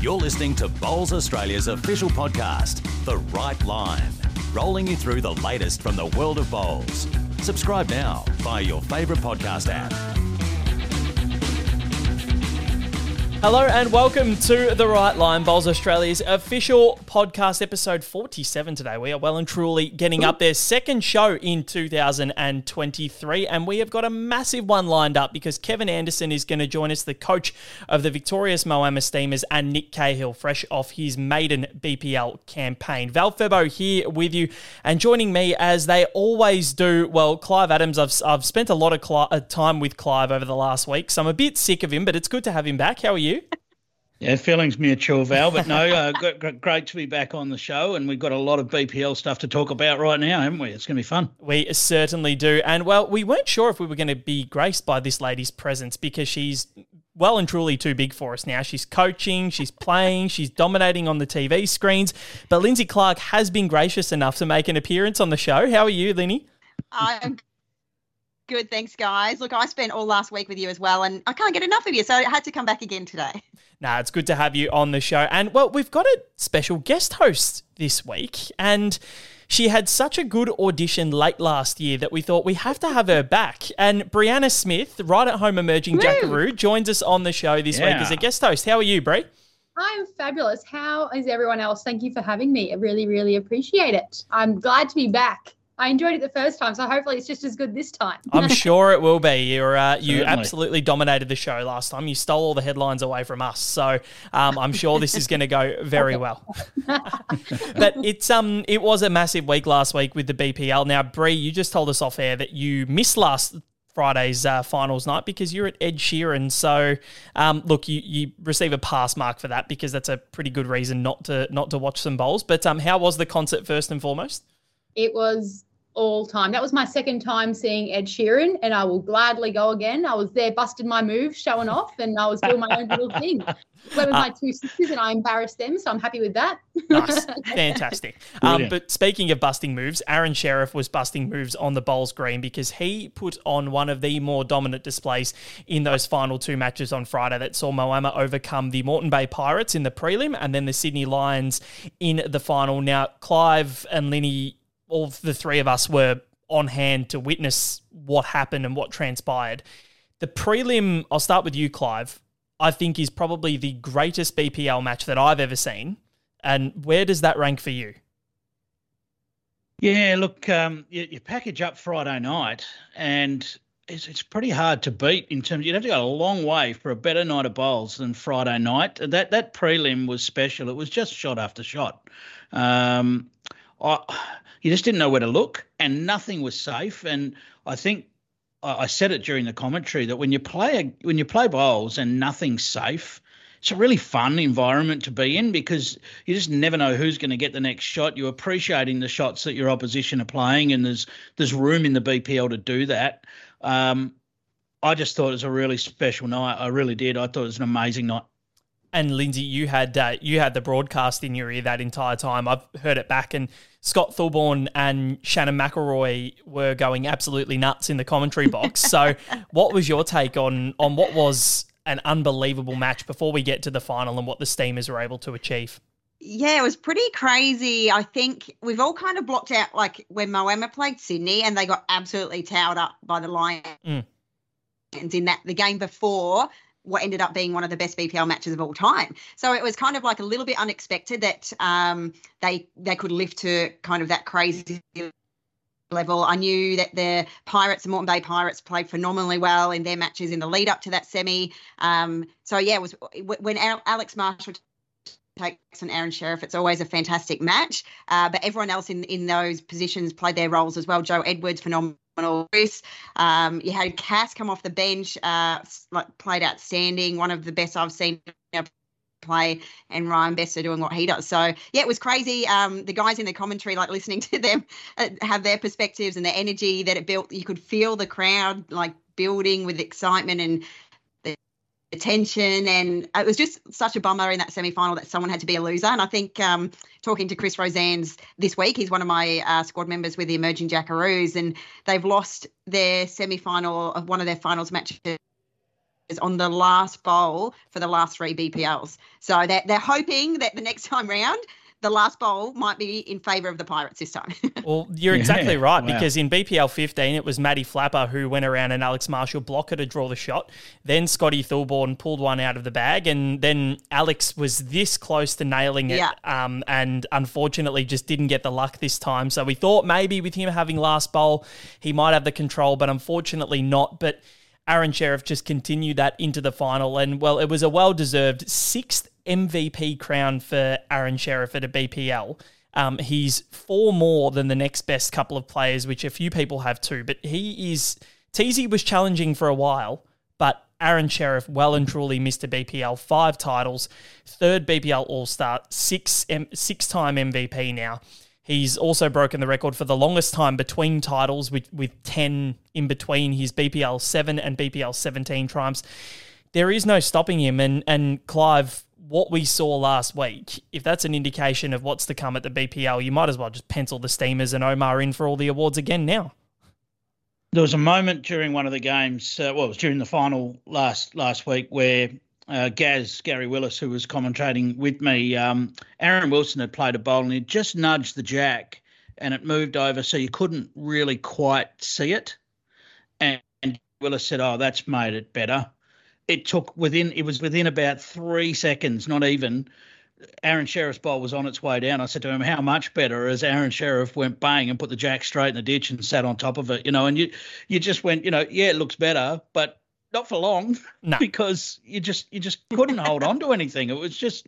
You're listening to Bowls Australia's official podcast, The Right Line, rolling you through the latest from the world of bowls. Subscribe now via your favourite podcast app. Hello and welcome to The Right Line, Bowls Australia's official podcast, episode 47 today. We are well and truly getting up there. Second show in 2023, and we have got a massive one lined up because Kevin Anderson is going to join us, the coach of the victorious Moama Steamers, and Nick Cahill, fresh off his maiden BPL campaign. Val Febbo here with you, and joining me as they always do. Well, Clive Adams, I've, I've spent a lot of uh, time with Clive over the last week, so I'm a bit sick of him, but it's good to have him back. How are you? Yeah, feelings mutual, Val. But no, uh, great to be back on the show, and we've got a lot of BPL stuff to talk about right now, haven't we? It's going to be fun. We certainly do. And well, we weren't sure if we were going to be graced by this lady's presence because she's well and truly too big for us now. She's coaching, she's playing, she's dominating on the TV screens. But Lynsey Clarke has been gracious enough to make an appearance on the show. How are you, Linny? I'm Good, thanks, guys. Look, I spent all last week with you as well, and I can't get enough of you, so I had to come back again today. Nah, it's good to have you on the show. And well, we've got a special guest host this week, and she had such a good audition late last year that we thought we have to have her back. And Brianna Smith, right at home emerging Woo! Jackaroo, joins us on the show this yeah. week as a guest host. How are you, Brie? I'm fabulous. How is everyone else? Thank you for having me. I really, really appreciate it. I'm glad to be back. I enjoyed it the first time, so hopefully it's just as good this time. I'm sure it will be. You're, uh, you absolutely dominated the show last time. You stole all the headlines away from us, so um, I'm sure this is going to go very well. but it's um, it was a massive week last week with the BPL. Now, Bree, you just told us off air that you missed last Friday's uh, finals night because you're at Ed Sheeran. So, um, look, you, you receive a pass mark for that because that's a pretty good reason not to not to watch some bowls. But um, how was the concert first and foremost? It was all time. That was my second time seeing Ed Sheeran, and I will gladly go again. I was there, busted my moves, showing off, and I was doing my own little thing. Went with my two sisters, and I embarrassed them, so I'm happy with that. nice, fantastic. Um, but speaking of busting moves, Aaron Sherriff was busting moves on the bowls green because he put on one of the more dominant displays in those final two matches on Friday that saw Moama overcome the Moreton Bay Pirates in the prelim, and then the Sydney Lions in the final. Now, Clive and Linny all the three of us were on hand to witness what happened and what transpired. The prelim, I'll start with you, Clive, I think is probably the greatest BPL match that I've ever seen. And where does that rank for you? Yeah, look, um, you, you, package up Friday night, and it's, it's pretty hard to beat in terms. You'd have to go a long way for a better night of bowls than Friday night. That that prelim was special. It was just shot after shot. Um, I you just didn't know where to look, and nothing was safe. And I think I said it during the commentary that when you play when you play bowls and nothing's safe, it's a really fun environment to be in because you just never know who's going to get the next shot. You're appreciating the shots that your opposition are playing, and there's there's room in the BPL to do that. Um, I just thought it was a really special night. I really did. I thought it was an amazing night. And Lynsey, you had uh, you had the broadcast in your ear that entire time. I've heard it back, and Scott Thorburn and Shannon McIlroy were going absolutely nuts in the commentary box. so, what was your take on on what was an unbelievable match before we get to the final and what the Steamers were able to achieve? Yeah, it was pretty crazy. I think we've all kind of blocked out like when Moama played Sydney and they got absolutely towed up by the Lions mm. in that the game before what ended up being one of the best BPL matches of all time. So it was kind of like a little bit unexpected that um, they they could lift to kind of that crazy level. I knew that the Pirates, the Moreton Bay Pirates, played phenomenally well in their matches in the lead up to that semi. Um, so yeah, it was when Alex Marshall takes on Aaron Sherriff, it's always a fantastic match. Uh, but everyone else in in those positions played their roles as well. Joe Edwards, phenomenal Chris. Um, you had Cass come off the bench, uh, like played outstanding, one of the best I've seen play, and Ryan Bester doing what he does. So yeah, it was crazy. Um, the guys in the commentary, like listening to them uh, have their perspectives and the energy that it built. You could feel the crowd like building with excitement and attention and it was just such a bummer in that semi-final that someone had to be a loser and i think um, talking to chris rosands this week he's one of my uh, squad members with the emerging jackaroos and they've lost their semi-final of one of their finals matches on the last bowl for the last three BPLs. So they're, they're hoping that the next time round the last bowl might be in favour of the Pirates this time. well, you're exactly yeah, right wow. because in BPL 15 it was Matty Flapper who went around and Alex Marshall blocker to draw the shot. Then Scotty Thulborn pulled one out of the bag, and then Alex was this close to nailing it, yeah. um, and unfortunately just didn't get the luck this time. So we thought maybe with him having last bowl he might have the control, but unfortunately not. But Aaron Sherriff just continued that into the final, and well, it was a well deserved sixth MVP crown for Aaron Sherriff at a BPL. Um, he's four more than the next best couple of players, which a few people have too. But he is Teasy was challenging for a while, but Aaron Sherriff well and truly missed a BPL, five titles, third BPL All Star, six six time MVP now. He's also broken the record for the longest time between titles, with with ten in between his BPL seven and BPL seventeen triumphs. There is no stopping him, and and Clive what we saw last week, if that's an indication of what's to come at the BPL, you might as well just pencil the Steamers and Omar in for all the awards again now. There was a moment during one of the games, uh, well, it was during the final last last week, where uh, Gaz Gary Willis, who was commentating with me, um, Aaron Wilson had played a bowl and he just nudged the jack, and it moved over, so you couldn't really quite see it. And, and Willis said, "Oh, that's made it better." it took within it was within about three seconds, not even. Aaron Sherriff's bowl was on its way down. I said to him, "How much better?" As Aaron Sherriff went bang and put the jack straight in the ditch and sat on top of it, you know, and you you just went, you know, yeah, it looks better, but not for long, no. because you just you just couldn't hold on to anything. It was just.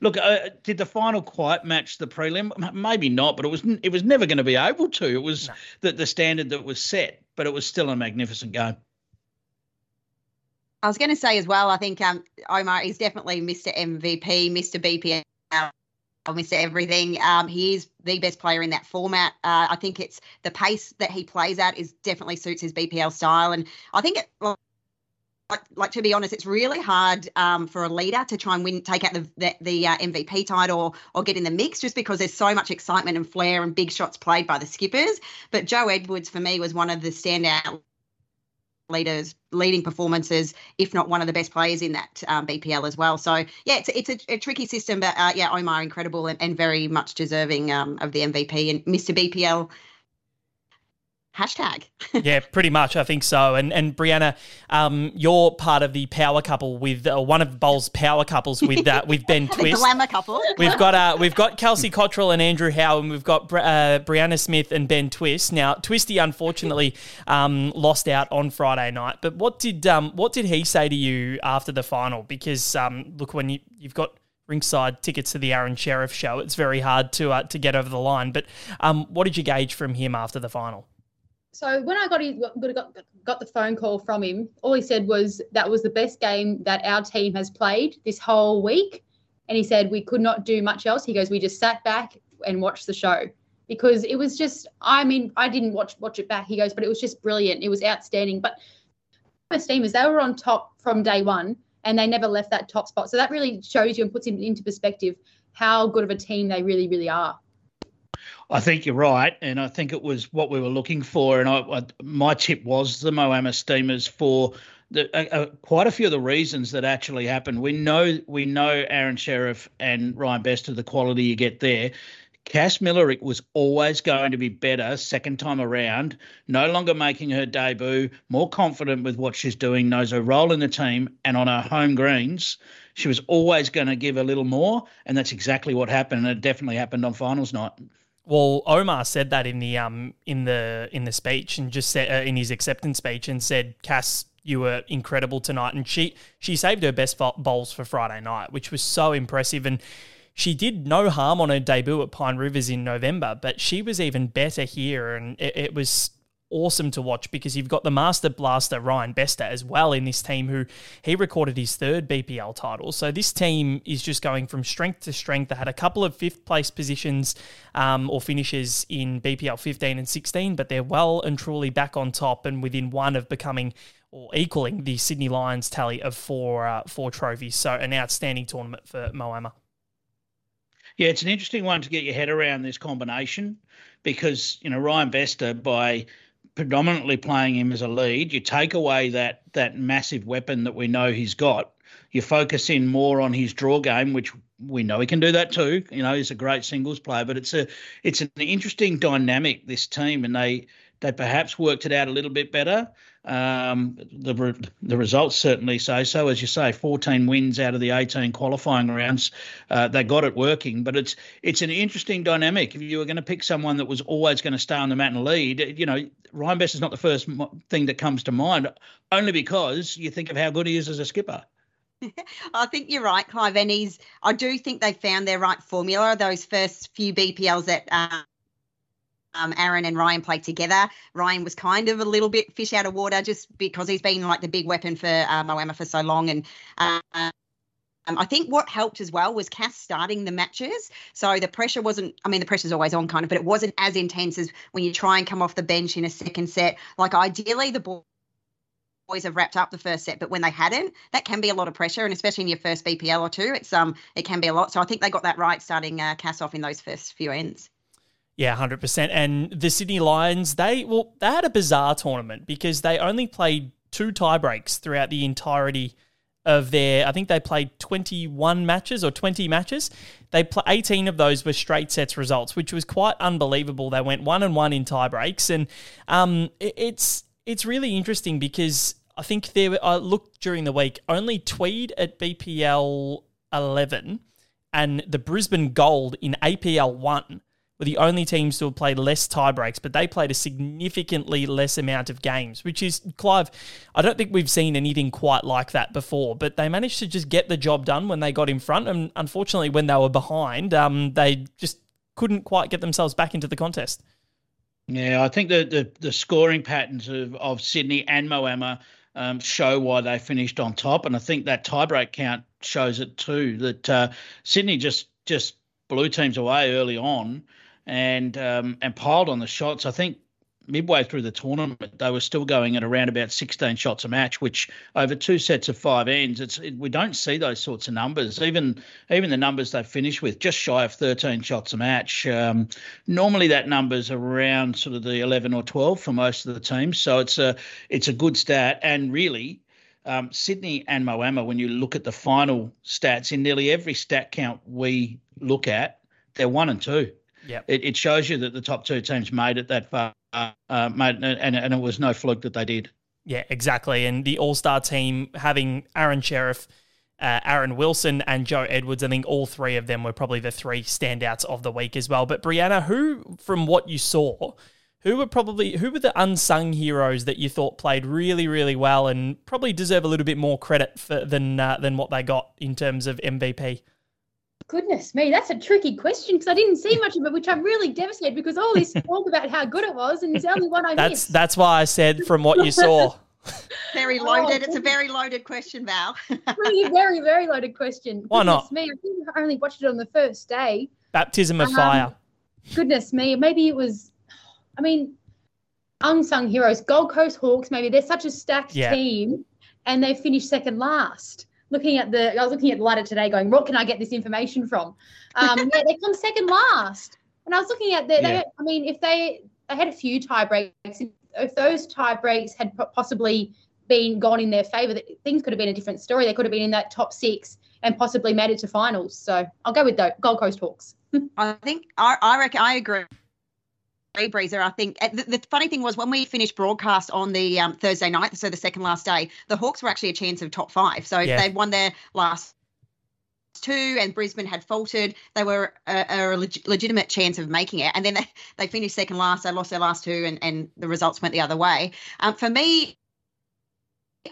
Look, uh, did the final quite match the prelim? Maybe not, but it was it was never going to be able to. It was no. the, the standard that was set, but it was still a magnificent game. I was going to say as well, I think um, Omar is definitely Mr. MVP, Mr. BPL, Mr. Everything. Um, he is the best player in that format. Uh, I think it's the pace that he plays at is definitely suits his BPL style, and I think it. Well, like, like to be honest, it's really hard um, for a leader to try and win, take out the the, the uh, MVP title or, or get in the mix, just because there's so much excitement and flair and big shots played by the skippers. But Joe Edwards, for me, was one of the standout leaders, leading performances, if not one of the best players in that um, BPL as well. So yeah, it's it's a, a tricky system, but uh, yeah, Omar incredible and, and very much deserving um, of the MVP and Mr. BPL hashtag. yeah, pretty much. I think so. And and Brianna, um, you're part of the power couple with uh, one of Bowl's power couples with uh, with Ben Twist. glamour couple. we've got uh, we've got Kelsey Cottrell and Andrew Howe, and we've got uh, Brianna Smith and Ben Twist. Now, Twisty unfortunately um, lost out on Friday night. But what did um, what did he say to you after the final? Because um, look, when you you've got ringside tickets to the Aaron Sherriff show, it's very hard to uh, to get over the line. But um, what did you gauge from him after the final? So when I got, his, got got the phone call from him, all he said was that was the best game that our team has played this whole week, and he said we could not do much else. He goes, we just sat back and watched the show because it was just. I mean, I didn't watch watch it back. He goes, but it was just brilliant. It was outstanding. But the Steamers, they were on top from day one, and they never left that top spot. So that really shows you and puts into perspective how good of a team they really, really are. I think you're right, and I think it was what we were looking for. And I, I, my tip was the Moama Steamers for the, uh, quite a few of the reasons that actually happened. We know we know Aaron Sherriff and Ryan Best of the quality you get there. Cass Miller was always going to be better second time around, no longer making her debut, more confident with what she's doing, knows her role in the team, and on her home greens, she was always going to give a little more, and that's exactly what happened. And it definitely happened on finals night. Well, Omar said that in the um in the in the speech and just said uh, in his acceptance speech and said, "Cass, you were incredible tonight." And she she saved her best bowls for Friday night, which was so impressive. And she did no harm on her debut at Pine Rivers in November, but she was even better here, and it, it was awesome to watch because you've got the master blaster Ryan Bester as well in this team who he recorded his third BPL title. So this team is just going from strength to strength. They had a couple of fifth place positions um, or finishes in BPL 15 and 16, but they're well and truly back on top and within one of becoming or equaling the Sydney Lions tally of four uh, four trophies. So an outstanding tournament for Moama. Yeah, it's an interesting one to get your head around this combination because you know Ryan Bester by predominantly playing him as a lead. You take away that that massive weapon that we know he's got. You focus in more on his draw game, which we know he can do that too. You know, he's a great singles player, but it's a it's an interesting dynamic this team, and they they perhaps worked it out a little bit better. Um, the the results certainly say so. As you say, 14 wins out of the 18 qualifying rounds, uh, they got it working. But it's it's an interesting dynamic. If you were going to pick someone that was always going to stay on the mat and lead, you know, Ryan Best is not the first thing that comes to mind, only because you think of how good he is as a skipper. I think you're right, Clive. And he's, I do think they found their right formula. Those first few BPLs that um, Aaron and Ryan played together. Ryan was kind of a little bit fish out of water just because he's been like the big weapon for uh, Moama for so long. And um, I think what helped as well was Cass starting the matches. So the pressure wasn't, I mean, the pressure's always on kind of, but it wasn't as intense as when you try and come off the bench in a second set. Like ideally, the ball boys have wrapped up the first set, but when they hadn't, that can be a lot of pressure, and especially in your first BPL or two, it's um it can be a lot. So I think they got that right starting uh, Cass off in those first few ends. Yeah, hundred percent. And the Sydney Lions, they well, they had a bizarre tournament because they only played two tie breaks throughout the entirety of their. I think they played twenty-one matches or twenty matches. They play eighteen of those were straight sets results, which was quite unbelievable. They went one and one in tie breaks, and um, it, it's it's really interesting because I think there. I looked during the week. Only Tweed at BPL eleven and the Brisbane Gold in APL one were the only teams to have played less tiebreaks, but they played a significantly less amount of games, which is, Clive, I don't think we've seen anything quite like that before, but they managed to just get the job done when they got in front. And unfortunately, when they were behind, um, they just couldn't quite get themselves back into the contest. Yeah, I think the, the, the scoring patterns of, of Sydney and Moama um, show why they finished on top. And I think that tiebreak count shows it too, that uh, Sydney just just blew teams away early on and um, and piled on the shots. I think midway through the tournament, they were still going at around about 16 shots a match, which over two sets of five ends, it's it, we don't see those sorts of numbers. Even even the numbers they finish with, just shy of 13 shots a match. Um, normally that number's around sort of the 11 or 12 for most of the teams, so it's a it's a good stat. And really, um, Sydney and Moama, when you look at the final stats in nearly every stat count we look at, they're one and two. Yeah, it, it shows you that the top two teams made it that far, uh, made, and and it was no fluke that they did. Yeah, exactly. And the All Star team having Aaron Sherriff, uh, Aaron Wilson, and Joe Edwards, I think all three of them were probably the three standouts of the week as well. But Brianna, who from what you saw, who were probably who were the unsung heroes that you thought played really, really well and probably deserve a little bit more credit for, than uh, than what they got in terms of MVP? Goodness me, that's a tricky question because I didn't see much of it, which I'm really devastated because all this talk about how good it was, and it's the only one I that's, missed. That's why I said from what you saw. very loaded. Oh, it's a very loaded question, Val. really, very, very loaded question. Why goodness not? Me, I think I only watched it on the first day. Baptism of um, fire. Goodness me, maybe it was. I mean, unsung heroes. Gold Coast Hawks. Maybe they're such a stacked yeah. team, and they finished second last looking at the, I was looking at the ladder today, going, what can I get this information from? Um, yeah, they come second last, and I was looking at the, yeah. they, I mean, if they they had a few tie breaks, if, those tie breaks had possibly been gone in their favour, things could have been a different story. They could have been in that top six and possibly made it to finals. So I'll go with the Gold Coast Hawks. I think I, I reckon I agree Breezer, I think the, the, funny thing was when we finished broadcast on the um, Thursday night, so the second last day, the Hawks were actually a chance of top five. So yeah. if they'd won their last two and Brisbane had faltered, they were a, a leg- legitimate chance of making it. And then they, they finished second last. They lost their last two, and, and the results went the other way. Um, for me,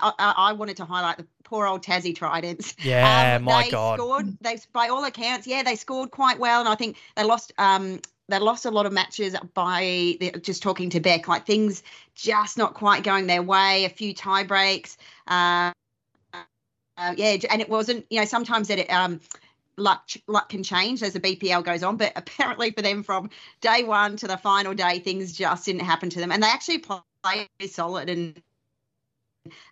I, I, wanted to highlight the poor old Tassie Tridents. Yeah, um, my they God. Scored, they, by all accounts, yeah, they scored quite well, and I think they lost um, they lost a lot of matches by just talking to Beck, like things just not quite going their way, a few tie breaks. Uh, uh, yeah, and it wasn't, you know, sometimes that it, um, luck luck can change as the BPL goes on, but apparently for them from day one to the final day, things just didn't happen to them, and they actually played solid and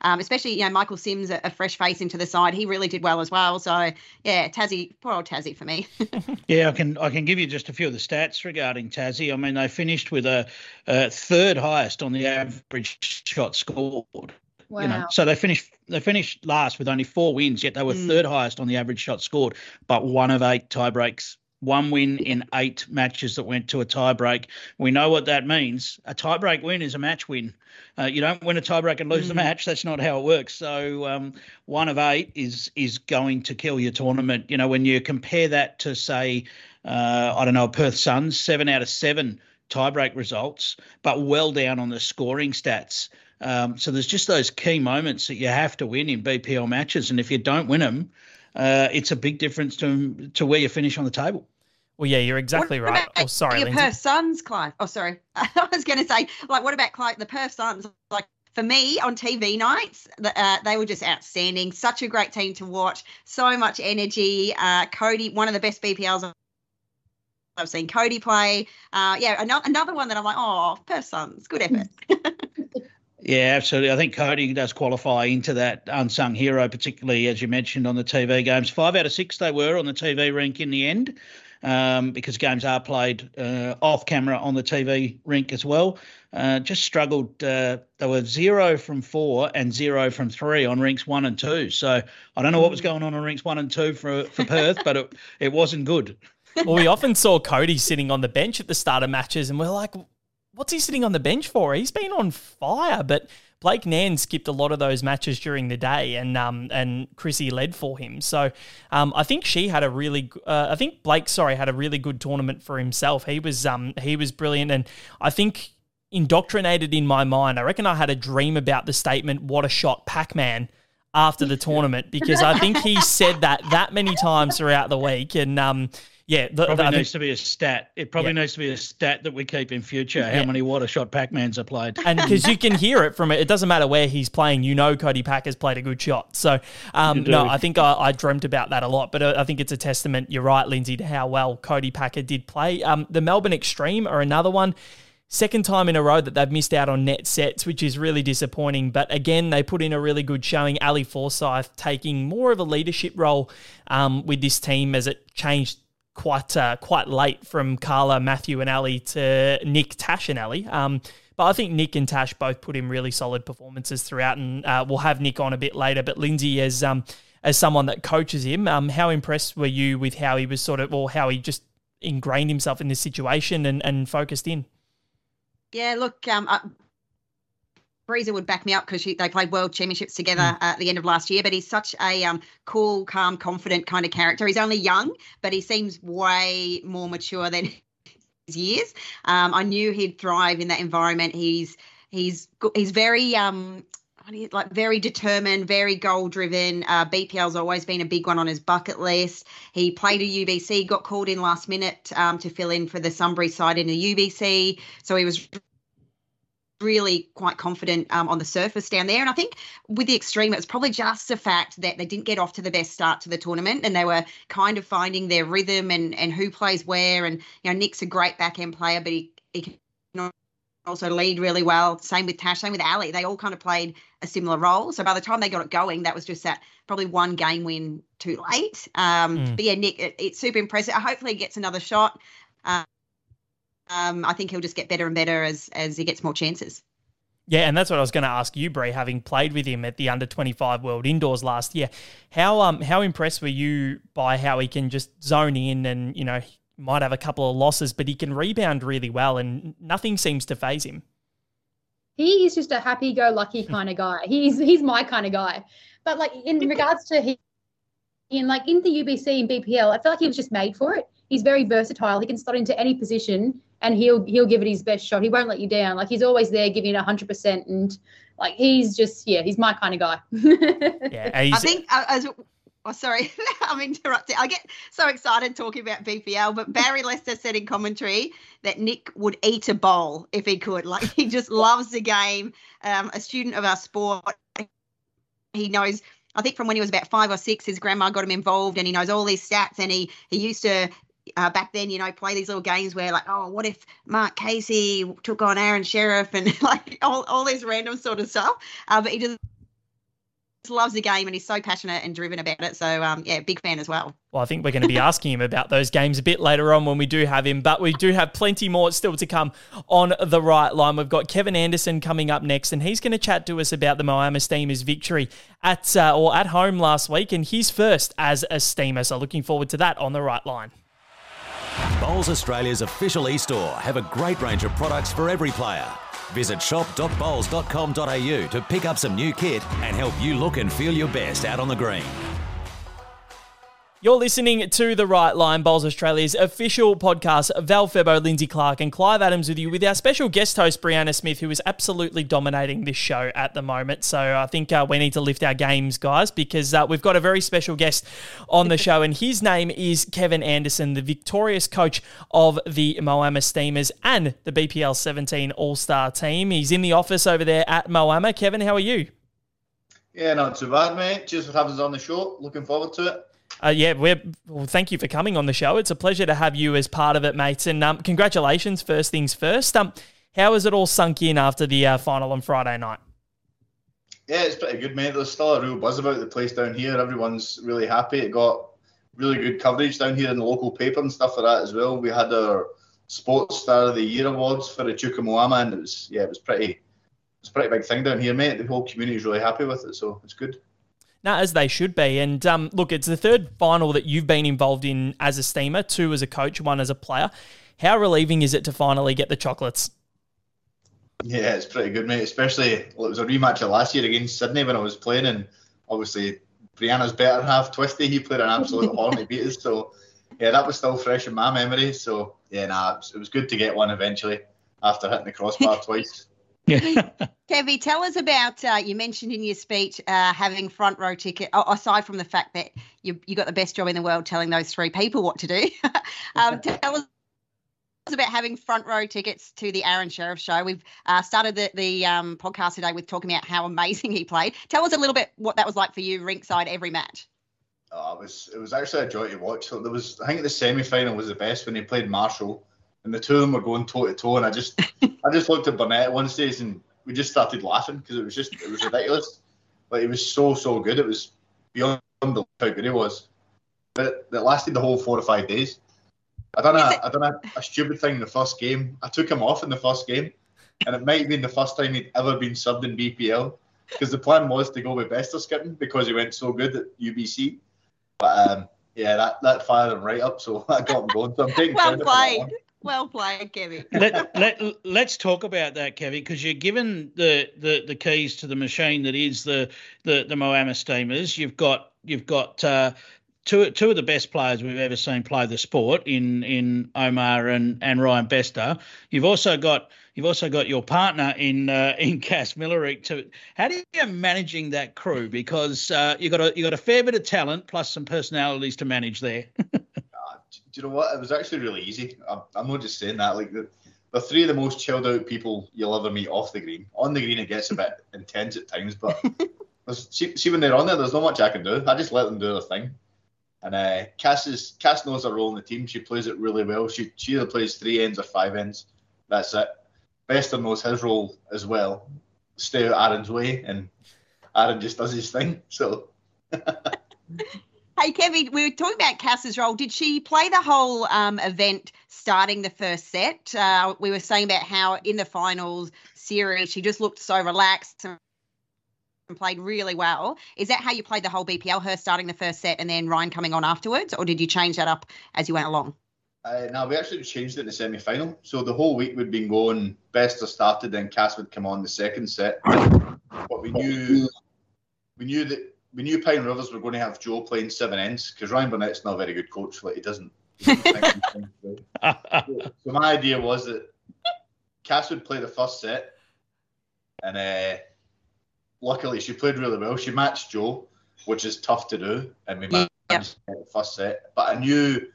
um, especially you know Michael Sims, a, a, fresh face into the side. He really did well as well. So yeah, Tassie, poor old Tassie for me. yeah, I can I can give you just a few of the stats regarding Tassie. I mean, they finished with a, a third highest on the average shot scored. Wow. You know, so they finished they finished last with only four wins, yet they were mm. third highest on the average shot scored, but one of eight tie breaks one win in eight matches that went to a tiebreak. We know what that means. A tiebreak win is a match win. Uh, you don't win a tiebreak and lose mm. the match. That's not how it works. So um, one of eight is is going to kill your tournament. You know, when you compare that to say, uh, I don't know, Perth Suns, seven out of seven tiebreak results, but well down on the scoring stats. Um, so there's just those key moments that you have to win in BPL matches, and if you don't win them, uh, it's a big difference to to where you finish on the table. Well, yeah, you're exactly what right. Oh, sorry, your Lynsey. Perth Suns, Clive. Oh, sorry. I was going to say, like, what about Clive, the Perth Suns? Like, for me on TV nights, uh, they were just outstanding. Such a great team to watch. So much energy. Uh, Cody, one of the best BPLs I've seen Cody play. Uh, yeah, another, another one that I'm like, oh, Perth Suns, good effort. Yeah, absolutely. I think Cody does qualify into that unsung hero, particularly as you mentioned on the TV games. Five out of six they were on the TV rink in the end, um, because games are played uh, off camera on the TV rink as well. Uh, just struggled. Uh, they were zero from four and zero from three on rinks one and two. So I don't know what was going on on rinks one and two for for Perth, but it, it wasn't good. well, we often saw Cody sitting on the bench at the start of matches, and we're like, what's he sitting on the bench for? He's been on fire, but Blake Nairn skipped a lot of those matches during the day, and um and Chrissy led for him. So um I think she had a really uh, I think Blake sorry had a really good tournament for himself. He was um he was brilliant, and I think indoctrinated in my mind. I reckon I had a dream about the statement "What a shot, Pac Man." After the tournament, because I think he said that that many times throughout the week, and um, yeah, the, probably the, needs think, to be a stat. It probably yeah. needs to be a stat that we keep in future. How yeah. many water shot Pac-Mans are played? And because you can hear it from it, it doesn't matter where he's playing. You know, Cody Pack has played a good shot. So, um, no, I think I, I, dreamt about that a lot. But uh, I think it's a testament. You're right, Lynsey, to how well Cody Packer did play. Um, the Melbourne Extreme are another one. Second time in a row that they've missed out on net sets, which is really disappointing. But again, they put in a really good showing. Ali Forsyth taking more of a leadership role um, with this team as it changed quite uh, quite late from Carla, Matthew, and Ali to Nick, Tash, and Ali. Um, but I think Nick and Tash both put in really solid performances throughout, and uh, we'll have Nick on a bit later. But Lynsey, as um, as someone that coaches him, um, how impressed were you with how he was sort of, or how he just ingrained himself in this situation and, and focused in? Yeah, look, um, Breezer would back me up because they played world championships together mm. at the end of last year. But he's such a um, cool, calm, confident kind of character. He's only young, but he seems way more mature than his years. Um, I knew he'd thrive in that environment. He's he's he's very um, like very determined, very goal driven. Uh, BPL's always been a big one on his bucket list. He played a UBC, got called in last minute um, to fill in for the Sunbury side in the UBC. So he was really quite confident um, on the surface down there. And I think with the extreme, it was probably just the fact that they didn't get off to the best start to the tournament and they were kind of finding their rhythm and, and who plays where. And, you know, Nick's a great back end player, but he, he can also lead really well. Same with Tash, same with Ali. They all kind of played a similar role. So by the time they got it going, that was just that probably one game win too late. Um, mm. But yeah, Nick, it, it's super impressive. Hopefully he gets another shot. Uh, um, I think he'll just get better and better as as he gets more chances. Yeah, and that's what I was going to ask you, Bree, having played with him at the under twenty five World Indoors last year. How um how impressed were you by how he can just zone in and you know might have a couple of losses, but he can rebound really well, and nothing seems to phase him. He is just a happy go lucky kind of guy. He's he's my kind of guy. But like in regards to he, in like in the UBC and BPL, I feel like he was just made for it. He's very versatile. He can slot into any position and he'll he'll give it his best shot. He won't let you down. Like he's always there giving it hundred percent, and like he's just yeah, he's my kind of guy. yeah, I think uh, as Oh, sorry, I'm interrupting. I get so excited talking about BPL, but Barry Lester said in commentary that Nick would eat a bowl if he could. Like he just loves the game. Um, a student of our sport, he knows. I think from when he was about five or six, his grandma got him involved, and he knows all these stats. And he he used to uh, back then, you know, play these little games where like, oh, what if Mark Casey took on Aaron Sherriff and like all, all this random sort of stuff. Uh, but he just loves the game and he's so passionate and driven about it. So um, yeah, big fan as well. Well, I think we're going to be asking him about those games a bit later on when we do have him, but we do have plenty more still to come on the right line. We've got Kevin Anderson coming up next, and he's going to chat to us about the Moama Steamers' victory at uh, or at home last week, and his first as a Steamer. So looking forward to that on the right line. Bowls Australia's official e-store have a great range of products for every player. Visit shop.bowls.com.au to pick up some new kit and help you look and feel your best out on the green. You're listening to The Right Line, Bowls Australia's official podcast. Val Febbo, Lynsey Clarke, and Clive Adams with you with our special guest host, Brianna Smith, who is absolutely dominating this show at the moment. So I think uh, we need to lift our games, guys, because uh, we've got a very special guest on the show, and his name is Kevin Anderson, the victorious coach of the Moama Steamers and the BPL 17 All Star team. He's in the office over there at Moama. Kevin, how are you? Yeah, not too bad, mate. Cheers for having us on the show. Looking forward to it. Uh, yeah, we're, well, thank you for coming on the show. It's a pleasure to have you as part of it, mates. And um, congratulations, first things first. Um, how has it all sunk in after the uh, final on Friday night? Yeah, it's pretty good, mate. There's still a real buzz about the place down here. Everyone's really happy. It got really good coverage down here in the local paper and stuff like that as well. We had our Sports Star of the Year awards for the Moama, and it was yeah, it was pretty, it's a pretty big thing down here, mate. The whole community is really happy with it, so it's good. No, as they should be. And um, look, it's the third final that you've been involved in as a steamer, two as a coach, one as a player. How relieving is it to finally get the chocolates? Yeah, it's pretty good, mate. Especially well, it was a rematch of last year against Sydney when I was playing, and obviously Brianna's better half, Twisty. He played an absolute horny beat us. So yeah, that was still fresh in my memory. So yeah, nah, it was good to get one eventually after hitting the crossbar twice. Yeah. Kevy, tell us about uh, you mentioned in your speech uh, having front row ticket. Oh, aside from the fact that you you got the best job in the world telling those three people what to do, um, tell us about having front row tickets to the Aaron Sherriff show. We've uh, started the, the um, podcast today with talking about how amazing he played. Tell us a little bit what that was like for you, ringside every match. Oh, it was it was actually a joy to watch. So there was I think the semi final was the best when he played Marshall and the two of them were going toe to toe, and I just I just looked at Burnett one stage and we just started laughing because it was just it was ridiculous. Like it was so so good. It was beyond how good it was. But it lasted the whole four or five days. I done a I done a, a stupid thing in the first game. I took him off in the first game, and it might have been the first time he'd ever been subbed in BPL because the plan was to go with Bester skipping because he went so good at UBC. But um, yeah, that, that fired him right up, so I got him going. So I'm taking well played. Well played, Kevin. let, let, let's talk about that, Kevin, because you're given the, the, the keys to the machine that is the the, the Moama Steamers. You've got you've got uh, two two of the best players we've ever seen play the sport in in Omar and, and Ryan Bester. You've also got you've also got your partner in uh, in Cass Millerick. To how do you managing that crew? Because uh, you got a you got a fair bit of talent plus some personalities to manage there. do you know what? It was actually really easy. I'm, I'm not just saying that. Like the, the three of the most chilled out people you'll ever meet off the green. On the green, it gets a bit intense at times, but see, see, when they're on there, there's not much I can do. I just let them do their thing. And uh, Cass is Cass knows her role in the team. She plays it really well. She she either plays three ends or five ends. That's it. Bester knows his role as well. Stay out Aaron's way, and Aaron just does his thing. So. Hey, Kevin, we were talking about Cass's role. Did she play the whole um, event starting the first set? Uh, we were saying about how in the finals series she just looked so relaxed and played really well. Is that how you played the whole BPL, her starting the first set and then Ryan coming on afterwards, or did you change that up as you went along? Uh, no, we actually changed it in the semi final. So the whole week we'd been going, Bester started, then Cass would come on the second set. But we knew we knew that we knew Pine Rivers were going to have Joe playing seven ends because Ryan Burnett's not a very good coach. Like he doesn't. He doesn't so, so my idea was that Cass would play the first set, and uh, luckily she played really well. She matched Joe, which is tough to do, and we managed yep. the first set. But I knew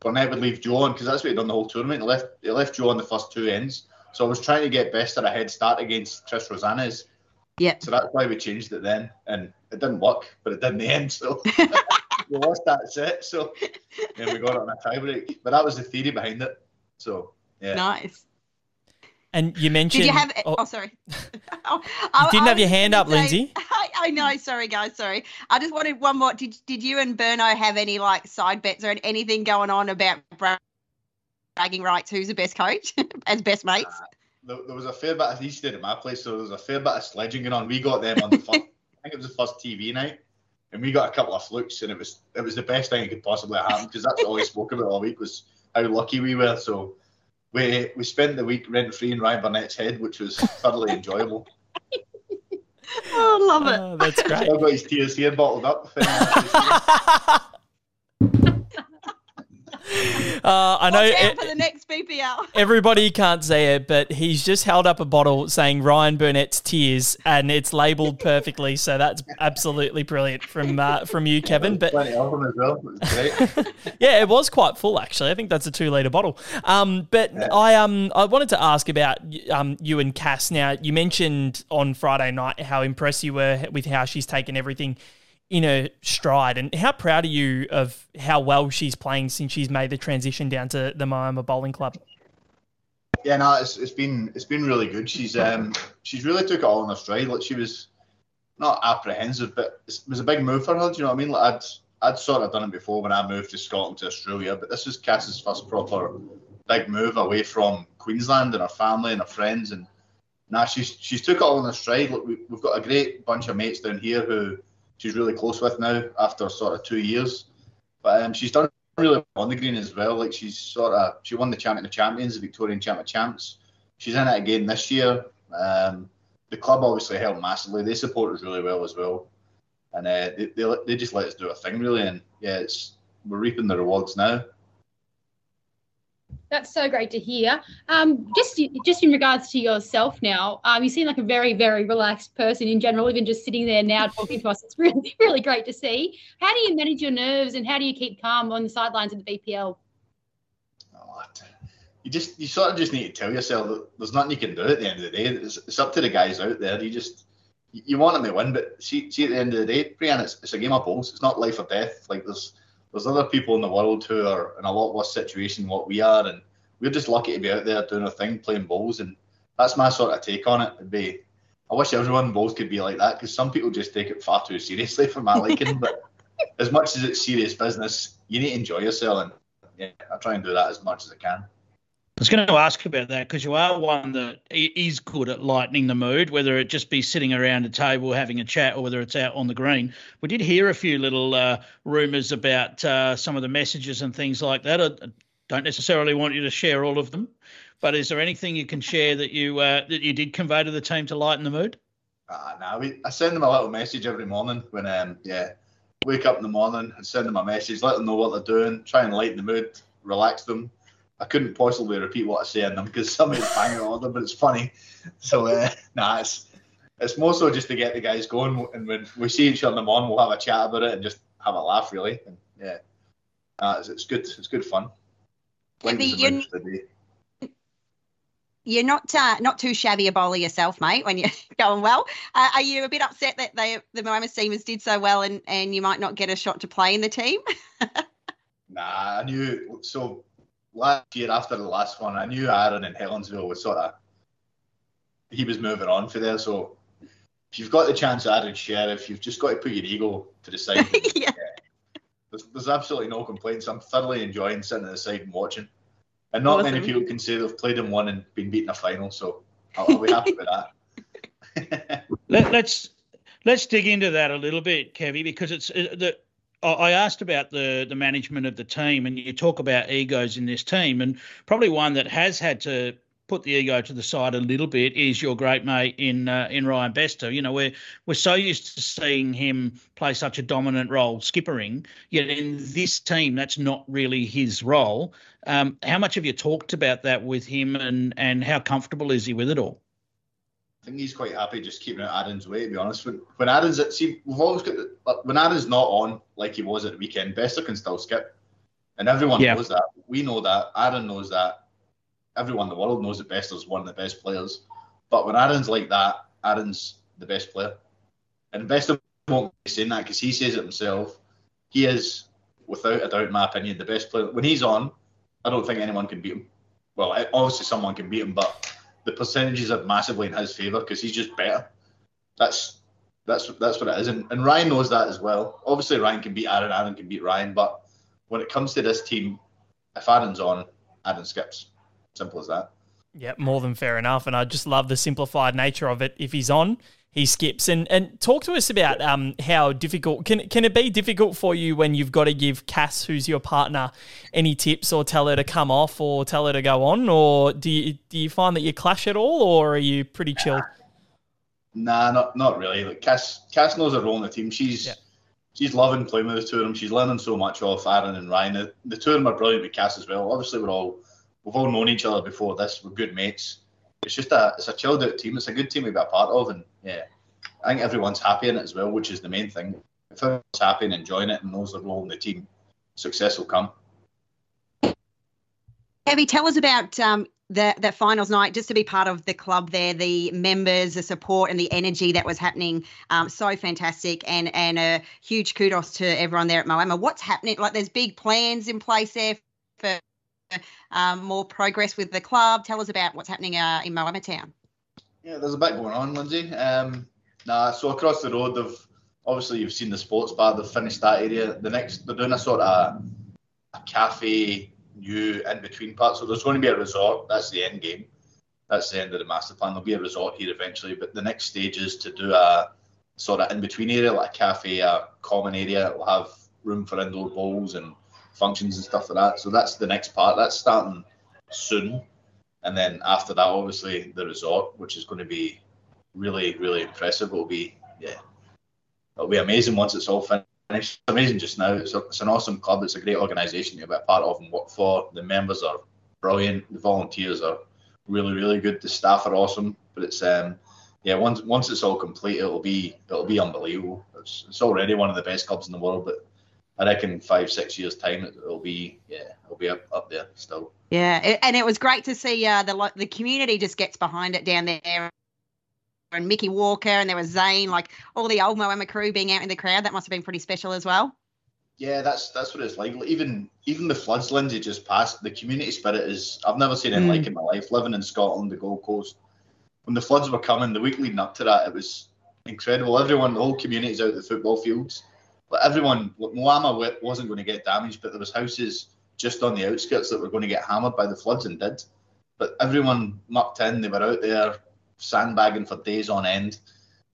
Burnett would leave Joe on because that's what he'd done the whole tournament. He left he left Joe on the first two ends. So I was trying to get Bester a head start against Tris Rosanes. Yeah. So that's why we changed it then, and it didn't work, but it did in the end. So we lost that set. So then we got it on a tiebreak. But that was the theory behind it. So yeah. Nice. And you mentioned. Did you have? oh, Oh, sorry. oh, you didn't oh, have your hand up, Lynsey. I, I know. Sorry, guys. Sorry. I just wanted one more. Did Did you and Berno have any like side bets or anything going on about bragging rights? Who's the best coach as best mates? There, there was a fair bit. Of, he stayed at my place, so there was a fair bit of sledging going on. We got them on the first. I think it was the first TV night, and we got a couple of flukes, and it was it was the best thing that could possibly happen because that's all we spoke about all week was how lucky we were. So we we spent the week rent free in Ryan Burnett's head, which was thoroughly enjoyable. Oh, love it. Oh, that's great. I've got his tears here bottled up. Uh, I know Watch out e- for the next BPL. everybody can't say it, but he's just held up a bottle saying Ryan Burnett's tears, and it's labelled perfectly. So that's absolutely brilliant from uh, from you, Kevin. But Plenty of them as well. It was great. yeah, it was quite full actually. I think that's a two liter bottle. Um, but Yeah. I um I wanted to ask about um you and Cass. Now you mentioned on Friday night how impressed you were with how she's taken everything in her stride, and how proud are you of how well she's playing since she's made the transition down to the Moama Bowling Club. Yeah, no, it's, it's been it's been really good. She's um she's really took it all in her stride. Like she was not apprehensive, but it was a big move for her. Do you know what I mean? Like I'd I'd sort of done it before when I moved to Scotland to Australia, but this was Cass's first proper big move away from Queensland and her family and her friends. And now she's she's took it all in her stride. Look, we, we've got a great bunch of mates down here who she's really close with now after sort of two years. But um, she's done really on the green as well. Like she's sort of she won the champion of champions, the Victorian champion of champs. She's in it again this year. Um, the club obviously helped massively. They support us really well as well, and uh, they, they they just let us do a thing really. And yeah, it's we're reaping the rewards now. That's so great to hear. Um, just just in regards to yourself now, um, you seem like a very very relaxed person in general. Even just sitting there now talking to us, it's really really great to see. How do you manage your nerves and how do you keep calm on the sidelines of the BPL? Oh, You just you sort of just need to tell yourself that there's nothing you can do at the end of the day. It's, it's up to the guys out there. You just you want them to win, but see, see at the end of the day, Brian, it's, it's a game of balls. It's not life or death. Like there's there's other people in the world who are in a lot worse situation than what we are, and we're just lucky to be out there doing our thing, playing bowls, and that's my sort of take on it. It'd be, I wish everyone in bowls could be like that because some people just take it far too seriously for my liking. but as much as it's serious business, you need to enjoy yourself, and yeah, I try and do that as much as I can. I was going to ask about that because you are one that is good at lightening the mood, whether it just be sitting around a table having a chat or whether it's out on the green. We did hear a few little uh, rumours about uh, some of the messages and things like that. I don't necessarily want you to share all of them, but is there anything you can share that you uh, that you did convey to the team to lighten the mood? Ah, nah, we, I send them a little message every morning when, um, yeah, wake up in the morning and send them a message, let them know what they're doing, try and lighten the mood, relax them. I couldn't possibly repeat what I say in them because somebody's banging on them, but it's funny. So, uh, nah, it's, it's more so just to get the guys going. And when we see each other in the morning, we'll have a chat about it and just have a laugh, really. And yeah, uh, it's, it's good. It's good fun. Lightens you- mood for the day. You're not uh, not too shabby a bowler yourself, mate. When you're going well, uh, are you a bit upset that they the Moama Steamers did so well and and you might not get a shot to play in the team? Nah, I knew. So last year, after the last one, I knew Aaron in Helensville was sort of he was moving on for there. So if you've got the chance, Aaron Sherriff, you've just got to put your ego to the side. yeah. There's, there's absolutely no complaints. I'm thoroughly enjoying sitting at the side and watching. And not many people can say they've played in one and been beaten a final. So I'll, I'll be happy with that. Let, let's let's dig into that a little bit, Kevy, because it's the. I asked about the the management of the team, and you talk about egos in this team, and probably one that has had to put the ego to the side a little bit is your great mate in uh, in Ryan Bester. You know, we're we're so used to seeing him play such a dominant role, skippering. Yet in this team, that's not really his role. Um, how much have you talked about that with him, and and how comfortable is he with it all? I think he's quite happy just keeping it Aaron's way, to be honest. When, when Aaron's at, see, we've always got, when Aaron's not on like he was at the weekend, Bester can still skip. And everyone Yeah. knows that. We know that. Aaron knows that. Everyone in the world knows that Bester's one of the best players. But when Aaron's like that, Aaron's the best player. And Bester won't be saying that because he says it himself. He is, without a doubt, in my opinion, the best player. When he's on, I don't think anyone can beat him. Well, obviously someone can beat him, but the percentages are massively in his favour because he's just better. That's that's that's what it is, and, and Ryan knows that as well. Obviously, Ryan can beat Aaron, Aaron can beat Ryan, but when it comes to this team, if Aaron's on, Aaron skips. Simple as that. Yeah, more than fair enough. And I just love the simplified nature of it. If he's on, he skips. And and talk to us about um how difficult can can it be difficult for you when you've got to give Cass, who's your partner, any tips or tell her to come off or tell her to go on, or do you do you find that you clash at all, or are you pretty chill? Nah, not not really. Like Cass, Cass knows her role in the team. She's yeah. she's loving playing with the two of them. She's learning so much off Aaron and Ryan. The, the two of them are brilliant with Cass as well. Obviously, we're all we've all known each other before this. We're good mates. It's just a it's a chilled out team. It's a good team to be a part of, and yeah, I think everyone's happy in it as well, which is the main thing. If everyone's happy and enjoying it and knows their role in the team, success will come. Evie, tell us about um, the finals night, just to be part of the club there, the members, the support, and the energy that was happening. Um, so fantastic, and and a huge kudos to everyone there at Moama. What's happening? Like, there's big plans in place there um, more progress with the club. Tell us about what's happening uh, in Moama Town. Yeah, there's a bit going on, Lynsey. Um, nah, so across the road, they've obviously you've seen the sports bar. They've finished that area. The next, they're doing a sort of a cafe new in between part. So there's going to be a resort. That's the end game. That's the end of the master plan. There'll be a resort here eventually, but the next stage is to do a sort of in between area, like a cafe, a common area. We'll have room for indoor bowls and functions and stuff like that. So that's the next part. That's starting soon. And then after that, obviously, the resort, which is going to be really, really impressive. It'll be, yeah, it'll be amazing once it's all finished. It's amazing just now. It's, a, it's an awesome club. It's a great organisation to be a part of and work for. The members are brilliant. The volunteers are really, really good. The staff are awesome. But it's, um, yeah, once once it's all complete, it'll be it'll be unbelievable. It's, it's already one of the best clubs in the world, but I reckon five, six years time, it'll be yeah, it'll be up, up there still. Yeah, and it was great to see uh, the the community just gets behind it down there. And Mickey Walker, and there was Zane, like all the old Moama crew being out in the crowd. That must have been pretty special as well. Yeah, that's that's what it's like. Even even the floods, Lynsey, just passed. The community spirit is I've never seen anything mm. like in my life. Living in Scotland, the Gold Coast, when the floods were coming, the week leading up to that, it was incredible. Everyone, the whole community's out at the football fields but everyone, Moama wasn't going to get damaged, but there was houses just on the outskirts that were going to get hammered by the floods and did. But everyone mucked in. They were out there sandbagging for days on end.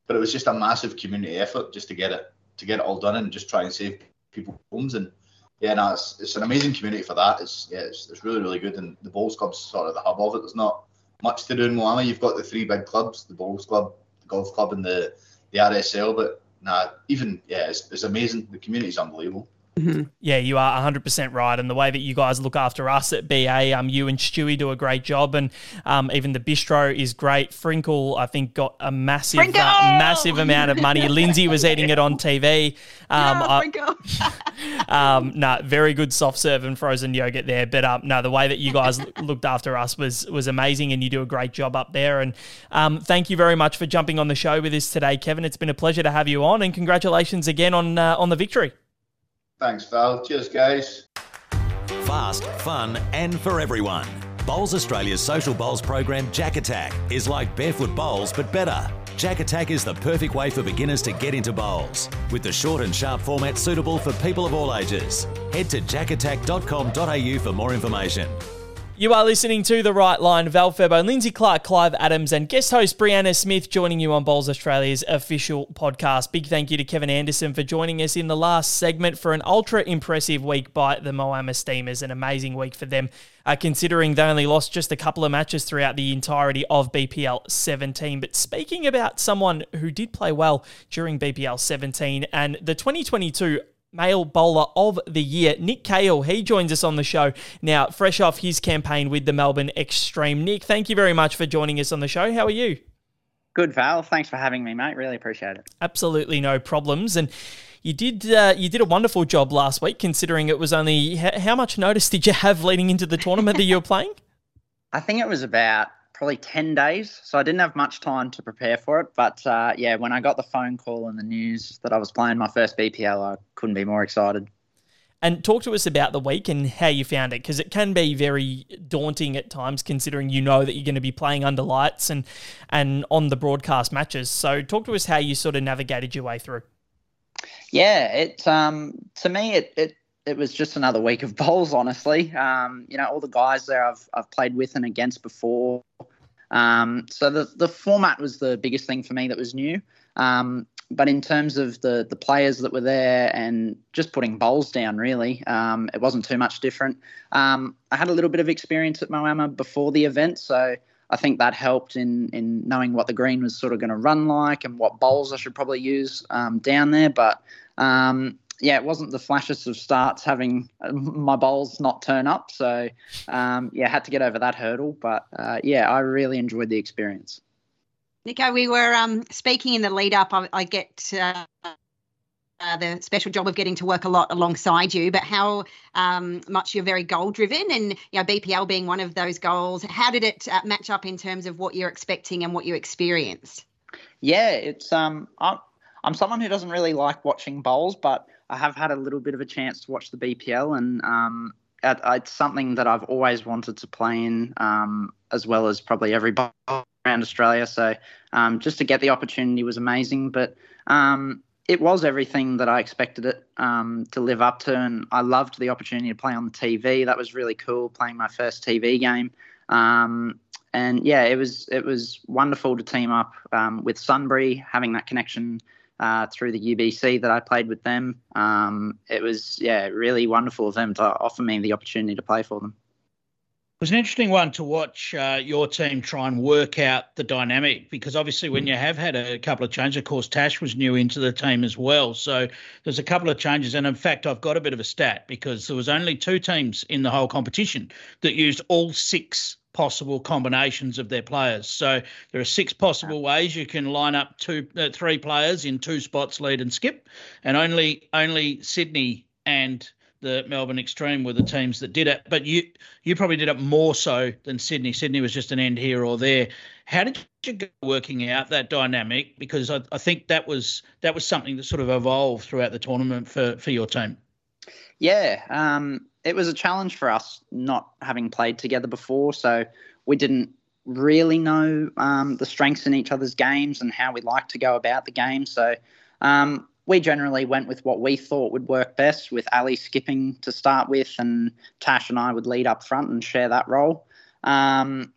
But it was just a massive community effort just to get it to get it all done and just try and save people's homes. And yeah, no, it's, it's an amazing community for that. It's yeah, it's, it's really really good. And the Bowls Club's sort of the hub of it. There's not much to do in Moama. You've got the three big clubs: the Bowls Club, the Golf Club, and the the RSL. But nah, even yeah, it's, it's amazing. The community is unbelievable. Mm-hmm. Yeah, you are 100% right. And the way that you guys look after us at BA, um, you and Stewie do a great job. And um, even the bistro is great. Frinkle, I think, got a massive, uh, massive amount of money. Lynsey was eating it on TV. Um, yeah, I, um, no, very good soft serve and frozen yogurt there. But um, no, the way that you guys looked after us was was amazing. And you do a great job up there. And um, thank you very much for jumping on the show with us today, Kevin. It's been a pleasure to have you on. And congratulations again on, uh, on the victory. Thanks, Val. Cheers, guys. Fast, fun, and for everyone. Bowls Australia's social bowls program, Jack Attack, is like barefoot bowls but better. Jack Attack is the perfect way for beginners to get into bowls, with the short and sharp format suitable for people of all ages. Head to jackattack.com.au for more information. You are listening to The Right Line. Val Febbo, Lynsey Clarke, Clive Adams, and guest host Brianna Smith joining you on Bowls Australia's official podcast. Big thank you to Kevin Anderson for joining us in the last segment for an ultra impressive week by the Moama Steamers. An amazing week for them, uh, considering they only lost just a couple of matches throughout the entirety of BPL 17. But speaking about someone who did play well during BPL 17 and the 2022 male bowler of the year, Nick Cahill. He joins us on the show now, fresh off his campaign with the Melbourne Extreme. Nick, thank you very much for joining us on the show. How are you? Good, Val. Thanks for having me, mate. Really appreciate it. Absolutely no problems. And you did uh, you did a wonderful job last week, considering it was only how much notice did you have leading into the tournament that you were playing? I think it was about probably 10 days. So I didn't have much time to prepare for it. But uh, yeah, when I got the phone call and the news that I was playing my first BPL, I couldn't be more excited. And talk to us about the week and how you found it, because it can be very daunting at times, considering you know that you're going to be playing under lights and and on the broadcast matches. So talk to us how you sort of navigated your way through. Yeah, it um, to me it, it it was just another week of bowls. Honestly, um, you know all the guys there I've I've played with and against before. Um, so the the format was the biggest thing for me that was new. Um, but in terms of the the players that were there and just putting bowls down, really, um, it wasn't too much different. Um, I had a little bit of experience at Moama before the event, so I think that helped in in knowing what the green was sort of going to run like and what bowls I should probably use um, down there. But yeah, it wasn't the flashes of starts having uh, my bowls not turn up. So um, yeah, had to get over that hurdle. But uh, yeah, I really enjoyed the experience. Nico, we were um, speaking in the lead up. I, I get uh, uh, the special job of getting to work a lot alongside you, but how um, much you're very goal driven and you know BPL being one of those goals. How did it uh, match up in terms of what you're expecting and what you experienced? Yeah, it's um, I'm, I'm someone who doesn't really like watching bowls, but I have had a little bit of a chance to watch the BPL, and um, it, it's something that I've always wanted to play in, um, as well as probably every bowl around Australia. So um, just to get the opportunity was amazing. But um, it was everything that I expected it um, to live up to, and I loved the opportunity to play on the TV. That was really cool, playing my first TV game. Um, and yeah, it was it was wonderful to team up with Sunbury, having that connection uh, through the UBC that I played with them. Um, it was yeah, really wonderful of them to offer me the opportunity to play for them. It was an interesting one to watch uh, your team try and work out the dynamic because obviously when mm. you have had a couple of changes, of course Tash was new into the team as well. So there's a couple of changes, and in fact I've got a bit of a stat because there was only two teams in the whole competition that used all six possible combinations of their players. So there are six possible ways you can line up two, uh, three players in two spots, lead and skip, and only only Sydney and the Melbourne Extreme were the teams that did it. But you you probably did it more so than Sydney. Sydney was just an end here or there. How did you go working out that dynamic? Because I, I think that was that was something that sort of evolved throughout the tournament for for your team. Yeah, um, it was a challenge for us not having played together before, so we didn't really know um, the strengths in each other's games and how we like to go about the game. So um, we generally went with what we thought would work best, with Ali skipping to start with, and Tash and I would lead up front and share that role. Um,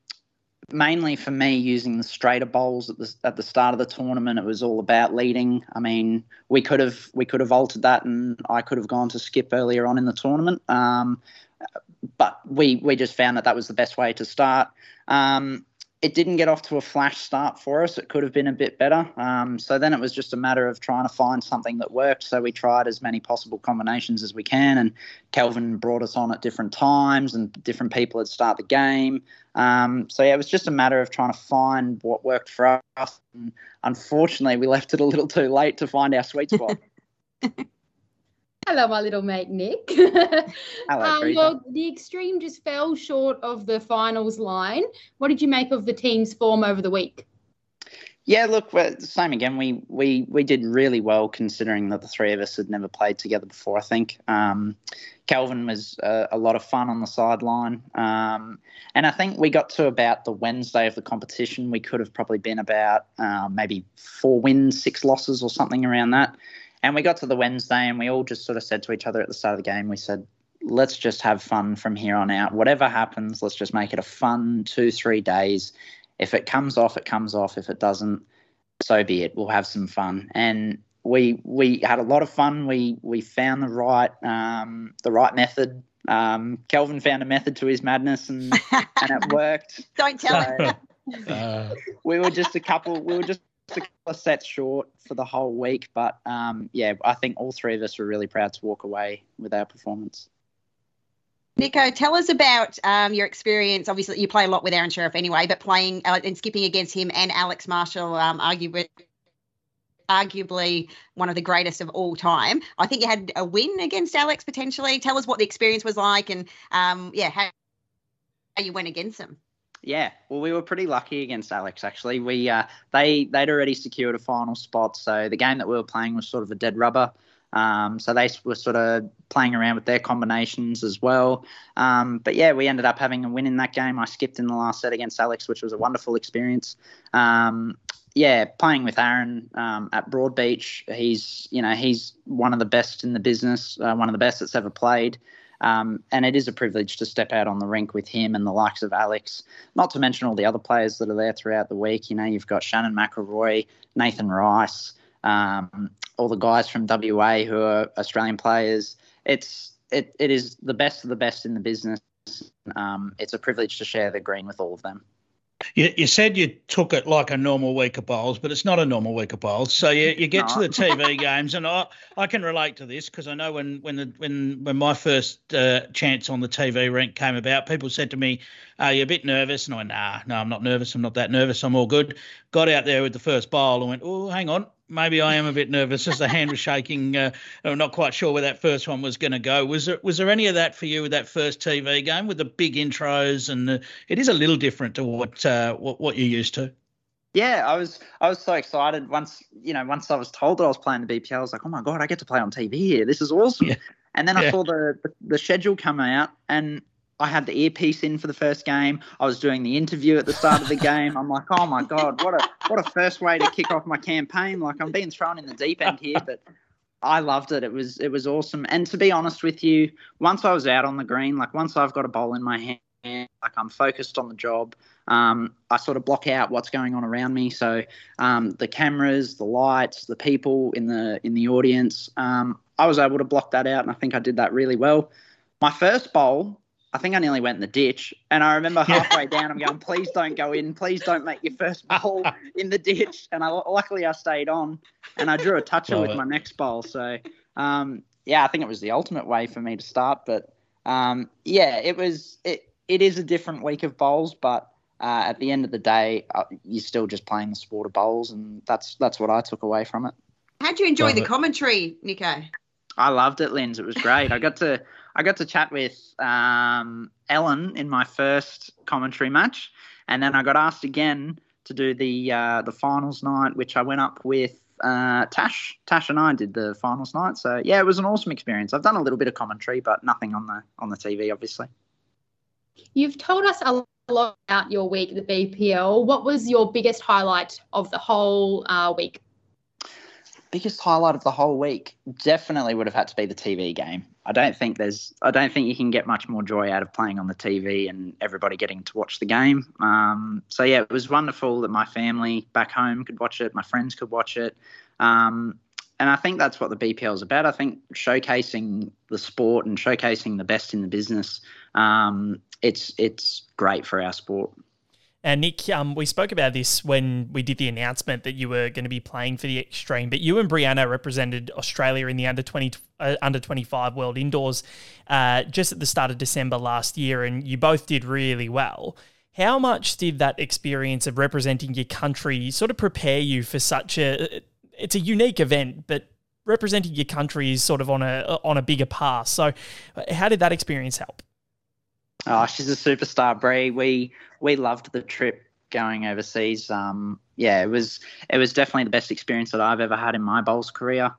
mainly for me, using the straighter bowls at the at the start of the tournament, it was all about leading. I mean, we could have we could have altered that, and I could have gone to skip earlier on in the tournament. Um, but we we just found that that was the best way to start. Um, it didn't get off to a flash start for us. It could have been a bit better. Um, so then it was just a matter of trying to find something that worked. So we tried as many possible combinations as we can. And Kelvin brought us on at different times, and different people would start the game. Um, so yeah, it was just a matter of trying to find what worked for us. And unfortunately, we left it a little too late to find our sweet spot. Hello, my little mate Nick. Hello, um, well, the extreme just fell short of the finals line. What did you make of the team's form over the week? Yeah, look, same again. We we we did really well considering that the three of us had never played together before. I think um, Kelvin was a, a, lot of fun on the sideline, um, and I think we got to about the Wednesday of the competition. We could have probably been about uh, maybe four wins, six losses, or something around that. And we got to the Wednesday and we all just sort of said to each other at the start of the game, we said, let's just have fun from here on out. Whatever happens, let's just make it a fun two, three days. If it comes off, it comes off. If it doesn't, so be it. We'll have some fun. And we we had a lot of fun. We we found the right um, the right method. Um, Kelvin found a method to his madness, and and it worked. Don't tell so, him. Uh, we were just a couple. We were just a couple of sets short for the whole week, but um, yeah, I think all three of us were really proud to walk away with our performance. Nico, tell us about um, your experience. Obviously, you play a lot with Aaron Sherriff anyway, but playing uh, and skipping against him and Alex Marshall, um, arguably, arguably one of the greatest of all time. I think you had a win against Alex potentially. Tell us what the experience was like, and um, yeah, how, how you went against him. Yeah, well, we were pretty lucky against Alex. Actually, we uh, they they'd already secured a final spot, so the game that we were playing was sort of a dead rubber. Um, so they were sort of playing around with their combinations as well. Um, but yeah, we ended up having a win in that game. I skipped in the last set against Alex, which was a wonderful experience. Um, yeah, playing with Aaron um, at Broadbeach, he's you know he's one of the best in the business, uh, one of the best that's ever played. Um, and it is a privilege to step out on the rink with him and the likes of Alex, not to mention all the other players that are there throughout the week. You know, you've got Shannon McIlroy, Nathan Rice, um, all the guys from WA who are Australian players. It's it, it is the best of the best in the business. Um, it's a privilege to share the green with all of them. You, you, said you took it like a normal week of bowls, but it's not a normal week of bowls. So you, you get to the TV games, and I, I can relate to this because I know when when the, when when my first uh, chance on the TV rink came about, people said to me, "Are you a bit nervous?" And I went, "Nah, no, I'm not nervous. I'm not that nervous. I'm all good." Got out there with the first bowl and went, "Oh, hang on, maybe I am a bit nervous as the hand was shaking. Uh, I'm not quite sure where that first one was going to go. Was there was there any of that for you with that first TV game with the big intros and the, it is a little different to what uh, what what you're used to. Yeah, I was I was so excited once you know once I was told that I was playing the BPL. I was like, oh my god, I get to play on TV here. This is awesome. Yeah. And then I saw the, the the schedule come out, and I had the earpiece in for the first game. I was doing the interview at the start of the game. I'm like, oh my god, what a what a first way to kick off my campaign. Like I'm being thrown in the deep end here, but I loved it. It was it was awesome. And to be honest with you, once I was out on the green, like once I've got a bowl in my hand, like I'm focused on the job. Um, I sort of block out what's going on around me. So um, the cameras, the lights, the people in the in the audience, um, I was able to block that out, and I think I did that really well. My first bowl, I think I nearly went in the ditch. And I remember halfway down, I'm going, please don't go in. Please don't make your first bowl in the ditch. And I luckily I stayed on and I drew a toucher Love with it. my next bowl. So, um, yeah, I think it was the ultimate way for me to start. But um, yeah, it was, it, it is a different week of bowls, but uh, at the end of the day, uh, you're still just playing the sport of bowls. And that's, that's what I took away from it. How'd you enjoy Love the it. commentary, Nico? I loved it, Linz. It was great. I got to I got to chat with um, Ellen in my first commentary match, and then I got asked again to do the uh, the finals night, which I went up with uh, Tash. Tash and I did the finals night. So yeah, it was an awesome experience. I've done a little bit of commentary, but nothing on the on the TV, obviously. You've told us a lot about your week at the BPL. What was your biggest highlight of the whole uh, week? biggest highlight of the whole week definitely would have had to be the TV game. I don't think there's I don't think you can get much more joy out of playing on the TV and everybody getting to watch the game. Um, so yeah, it was wonderful that my family back home could watch it, my friends could watch it. Um, and I think that's what the BPL is about. I think showcasing the sport and showcasing the best in the business. Um, it's it's great for our sport. And Nick, um, we spoke about this when we did the announcement that you were going to be playing for the Extreme, but you and Brianna represented Australia in the under twenty uh, under twenty five World Indoors uh, just at the start of December last year, and you both did really well. How much did that experience of representing your country sort of prepare you for such a? It's a unique event, but representing your country is sort of on a on a bigger path. So, how did that experience help? Oh, she's a superstar, Brie. We we loved the trip going overseas. Um, yeah, it was it was definitely the best experience that I've ever had in my bowls career.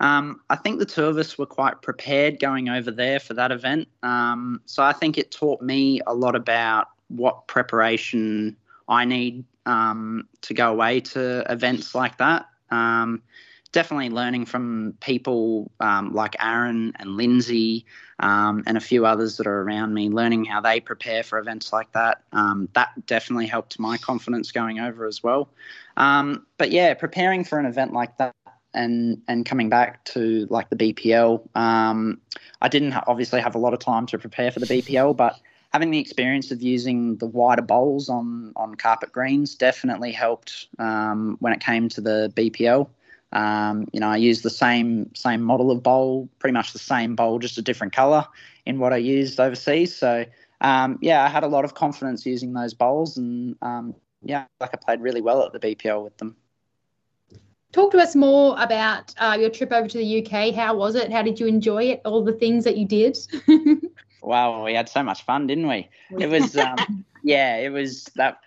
Um, I think the two of us were quite prepared going over there for that event. Um, so I think it taught me a lot about what preparation I need um, to go away to events like that. Definitely learning from people um, like Aaron and Lynsey um, and a few others that are around me, learning how they prepare for events like that. Um, that definitely helped my confidence going over as well. Um, but yeah, preparing for an event like that. And, and coming back to like the BPL, um, I didn't obviously have a lot of time to prepare for the BPL, but having the experience of using the wider bowls on on carpet greens definitely helped um, when it came to the BPL. Um, you know, I use the same same model of bowl, pretty much the same bowl, just a different color in what I used overseas. So um, yeah, I had a lot of confidence using those bowls, and um, yeah, like I played really well at the BPL with them. Talk to us more about uh, your trip over to the UK. How was it? How did you enjoy it? All the things that you did. wow, we had so much fun, didn't we? It was, um, yeah, it was that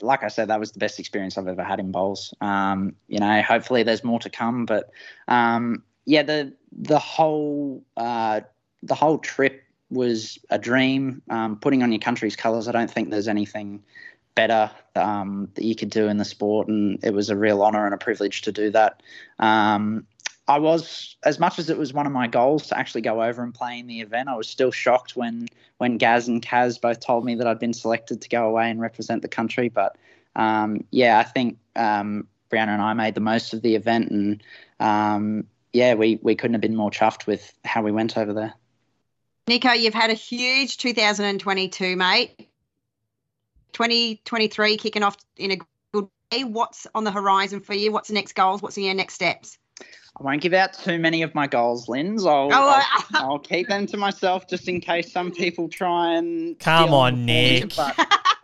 like I said, that was the best experience I've ever had in bowls. Um, you know, hopefully there's more to come, but um, yeah, the the whole uh, the whole trip was a dream. Um, putting on your country's colours, I don't think there's anything better um, that you could do in the sport, and it was a real honour and a privilege to do that. Um, I was, as much as it was one of my goals to actually go over and play in the event, I was still shocked when when Gaz and Kaz both told me that I'd been selected to go away and represent the country. But um, yeah, I think um, Brianna and I made the most of the event, and um, yeah, we we couldn't have been more chuffed with how we went over there. Nico, you've had a huge 2022, mate. 2023 kicking off in a good way. What's on the horizon for you? What's the next goals? What's in your next steps? I won't give out too many of my goals, Linz. I'll, oh, I'll, I'll, keep them to myself just in case some people try and. Come on, Nick. but...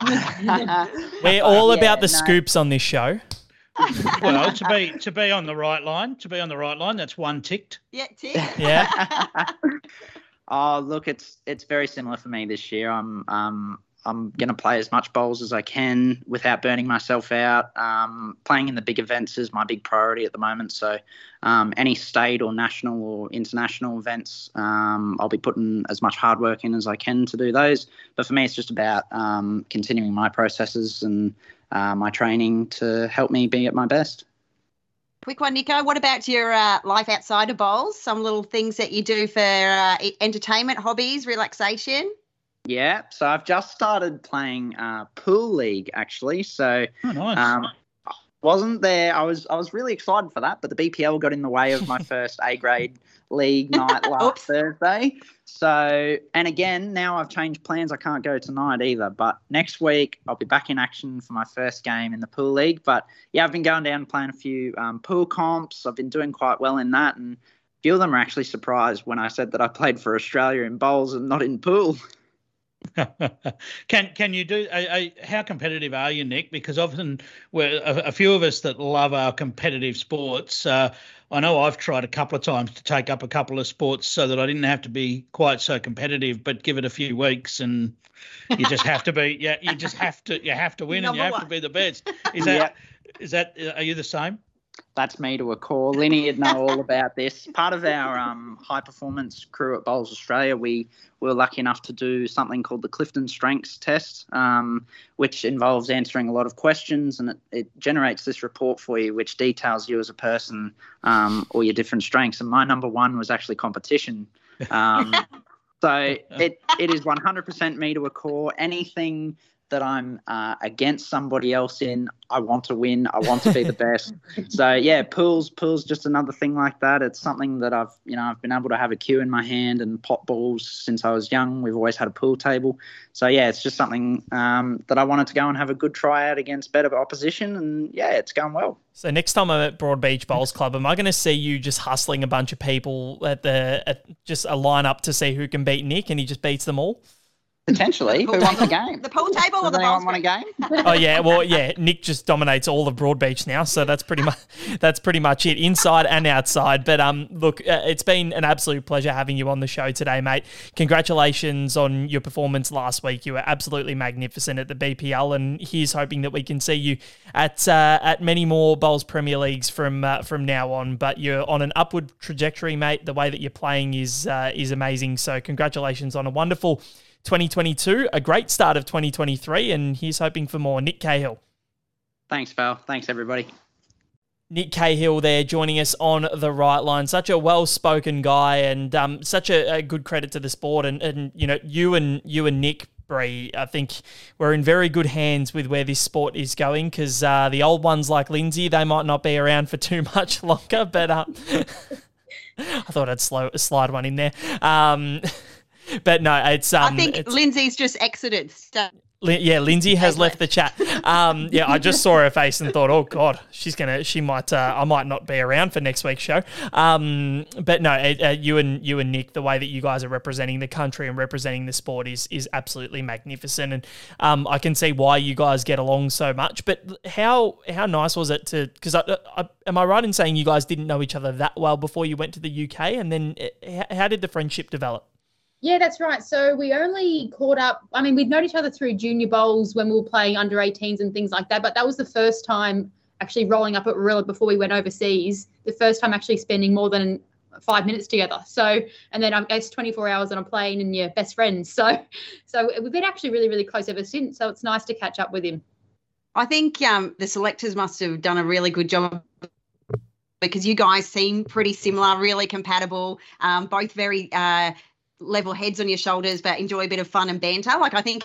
We're all yeah, about the no. scoops on this show. well, to be to be on the right line, to be on the right line, that's one ticked. Yeah, ticked. Yeah. oh, look, it's it's very similar for me this year. I'm um I'm going to play as much bowls as I can without burning myself out. Um, playing in the big events is my big priority at the moment. So, um, any state or national or international events, um, I'll be putting as much hard work in as I can to do those. But for me, it's just about um, continuing my processes and uh, my training to help me be at my best. Quick one, Nico. What about your uh, life outside of bowls? Some little things that you do for uh, entertainment, hobbies, relaxation? Yeah, so I've just started playing uh, pool league actually. So oh, nice. um, wasn't there. I was I was really excited for that, but the BPL got in the way of my first A grade league night last Thursday. So and again, now I've changed plans. I can't go tonight either. But next week I'll be back in action for my first game in the pool league. But yeah, I've been going down and playing a few um, pool comps. I've been doing quite well in that, and a few of them are actually surprised when I said that I played for Australia in bowls and not in pool. can can you do? how competitive are you, Nick? Because often we're a, a, few of us that love our competitive sports. Uh, I know I've tried a couple of times to take up a couple of sports so that I didn't have to be quite so competitive, but give it a few weeks and you just have to be. Yeah, you just have to. You have to win Number and you have one. to be the best. Is that? Yeah. Is that? Are you the same? That's me to a core. Lenny would know all about this. Part of our um, high performance crew at Bowls Australia, we, we were lucky enough to do something called the Clifton Strengths Test, um, which involves answering a lot of questions and it, it, generates this report for you, which details you as a person, um, or your different strengths. And my number one was actually competition. Um, so it, it is 100% me to a core. Anything that I'm uh, against somebody else in. I want to win. I want to be the best. so yeah, pools, pools, just another thing like that. It's something that I've, you know, I've been able to have a cue in my hand and pot balls since I was young. We've always had a pool table. So yeah, it's just something um, that I wanted to go and have a good try out against better opposition, and yeah, it's going well. So next time I'm at Broadbeach Bowls Club, am I going to see you just hustling a bunch of people at the at just a lineup to see who can beat Nick, and he just beats them all? Potentially. Who wants a game? The pool table or the anyone want a game? oh yeah, well yeah, Nick just dominates all of Broadbeach now, so that's pretty much that's pretty much it, inside and outside. But um, look, uh, it's been an absolute pleasure having you on the show today, mate. Congratulations on your performance last week. You were absolutely magnificent at the BPL, and here's hoping that we can see you at uh, at many more Bowls Premier Leagues from uh, from now on. But you're on an upward trajectory, mate. The way that you're playing is uh, is amazing. So congratulations on a wonderful 2022, a great start of 2023, and he's hoping for more. Nick Cahill. Thanks, Val. Thanks, everybody. Nick Cahill there joining us on the right line. Such a well-spoken guy, and um, such a, a, good credit to the sport. And, and you know, you and you and Nick Bree, I think we're in very good hands with where this sport is going because uh, the old ones like Lynsey, they might not be around for too much longer. But uh, I thought I'd slow, slide one in there. Um, but no, it's. Um, I think Lynsey's just exited. yeah, Lynsey has left the chat. Um, yeah, I just saw her face and thought, oh god, she's gonna, she might, uh, I might not be around for next week's show. Um, but no, uh, uh, you and you and Nick, the way that you guys are representing the country and representing the sport is is absolutely magnificent, and um, I can see why you guys get along so much. But how how nice was it to? Because I, I, am I right in saying you guys didn't know each other that well before you went to the UK, and then uh, how did the friendship develop? Yeah, that's right. So we only caught up. I mean, we'd known each other through junior bowls when we were playing under 18s and things like that. But that was the first time actually rolling up at Warilla before we went overseas. The first time actually spending more than five minutes together. So, and then I guess 24 hours on a plane and you're best friends. So, so we've been actually really, really close ever since. So it's nice to catch up with him. I think um, the selectors must have done a really good job because you guys seem pretty similar, really compatible, um, both very uh, level heads on your shoulders, but enjoy a bit of fun and banter. Like I think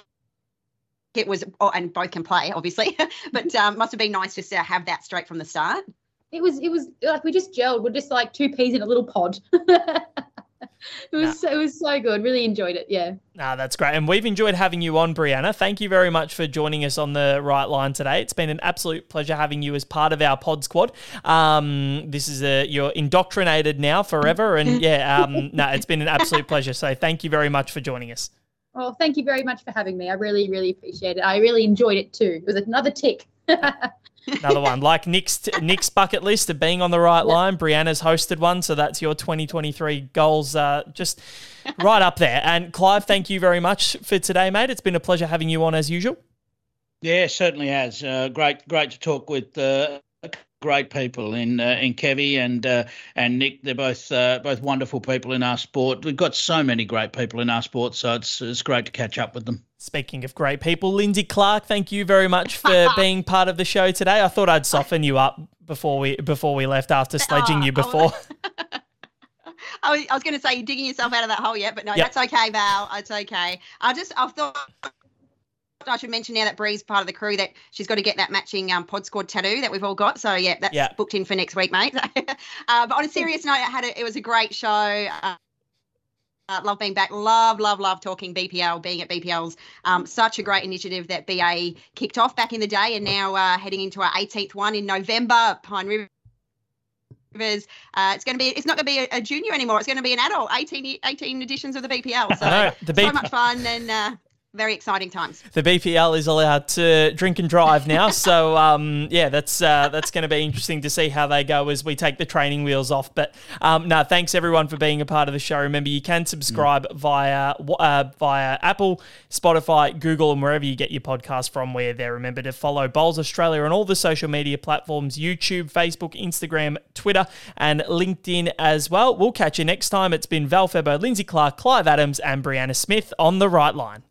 it was, oh, and both can play, obviously, but um, must have been nice just to have that straight from the start. It was, it was like we just gelled. We're just like two peas in a little pod. it was nah. it was so good. Really enjoyed it. Yeah. Nah, that's great. And we've enjoyed having you on, Brianna. Thank you very much for joining us on the right line today. It's been an absolute pleasure having you as part of our pod squad. Um, this is a you're indoctrinated now forever, and yeah, um, no, it's been an absolute pleasure. So thank you very much for joining us. Well, thank you very much for having me. I really, really appreciate it. I really enjoyed it too. It was another tick. Another one like Nick's Nick's bucket list of being on the right line. Brianna's hosted one, so that's your 2023 goals, uh, just right up there. And Clive, thank you very much for today, mate. It's been a pleasure having you on as usual. Yeah, certainly has. Uh, great, great to talk with uh, great people in uh, in Kevy and uh, and Nick. They're both uh, both wonderful people in our sport. We've got so many great people in our sport, so it's it's great to catch up with them. Speaking of great people, Lynsey Clarke, thank you very much for being part of the show today. I thought I'd soften you up before we before we left after sledging you before. I was, was going to say you're digging yourself out of that hole yet, but no, yep. that's okay, Val. It's okay. I just I thought I should mention now that Bree's part of the crew that she's got to get that matching um, pod squad tattoo that we've all got. So yeah, that's yeah. booked in for next week, mate. uh, but on a serious note, I had a, it was a great show. Uh, uh, love being back. Love, love, love talking BPL. Being at BPL's um, such a great initiative that BA kicked off back in the day, and now uh, heading into our 18th one in November. Pine River. Uh, it's going to be. It's not going to be a, a, junior anymore. It's going to be an adult. 18, 18 editions of the BPL. So, the B- so much fun and uh, very exciting times. The BPL is allowed to drink and drive now, so um, yeah, that's uh, that's going to be interesting to see how they go as we take the training wheels off. But um, no, thanks everyone for being a part of the show. Remember, you can subscribe mm. via uh, via Apple, Spotify, Google, and wherever you get your podcast from. We're there. Remember to follow Bowls Australia on all the social media platforms: YouTube, Facebook, Instagram, Twitter, and LinkedIn as well. We'll catch you next time. It's been Val Febbo, Lynsey Clarke, Clive Adams, and Brianna Smith on the right line.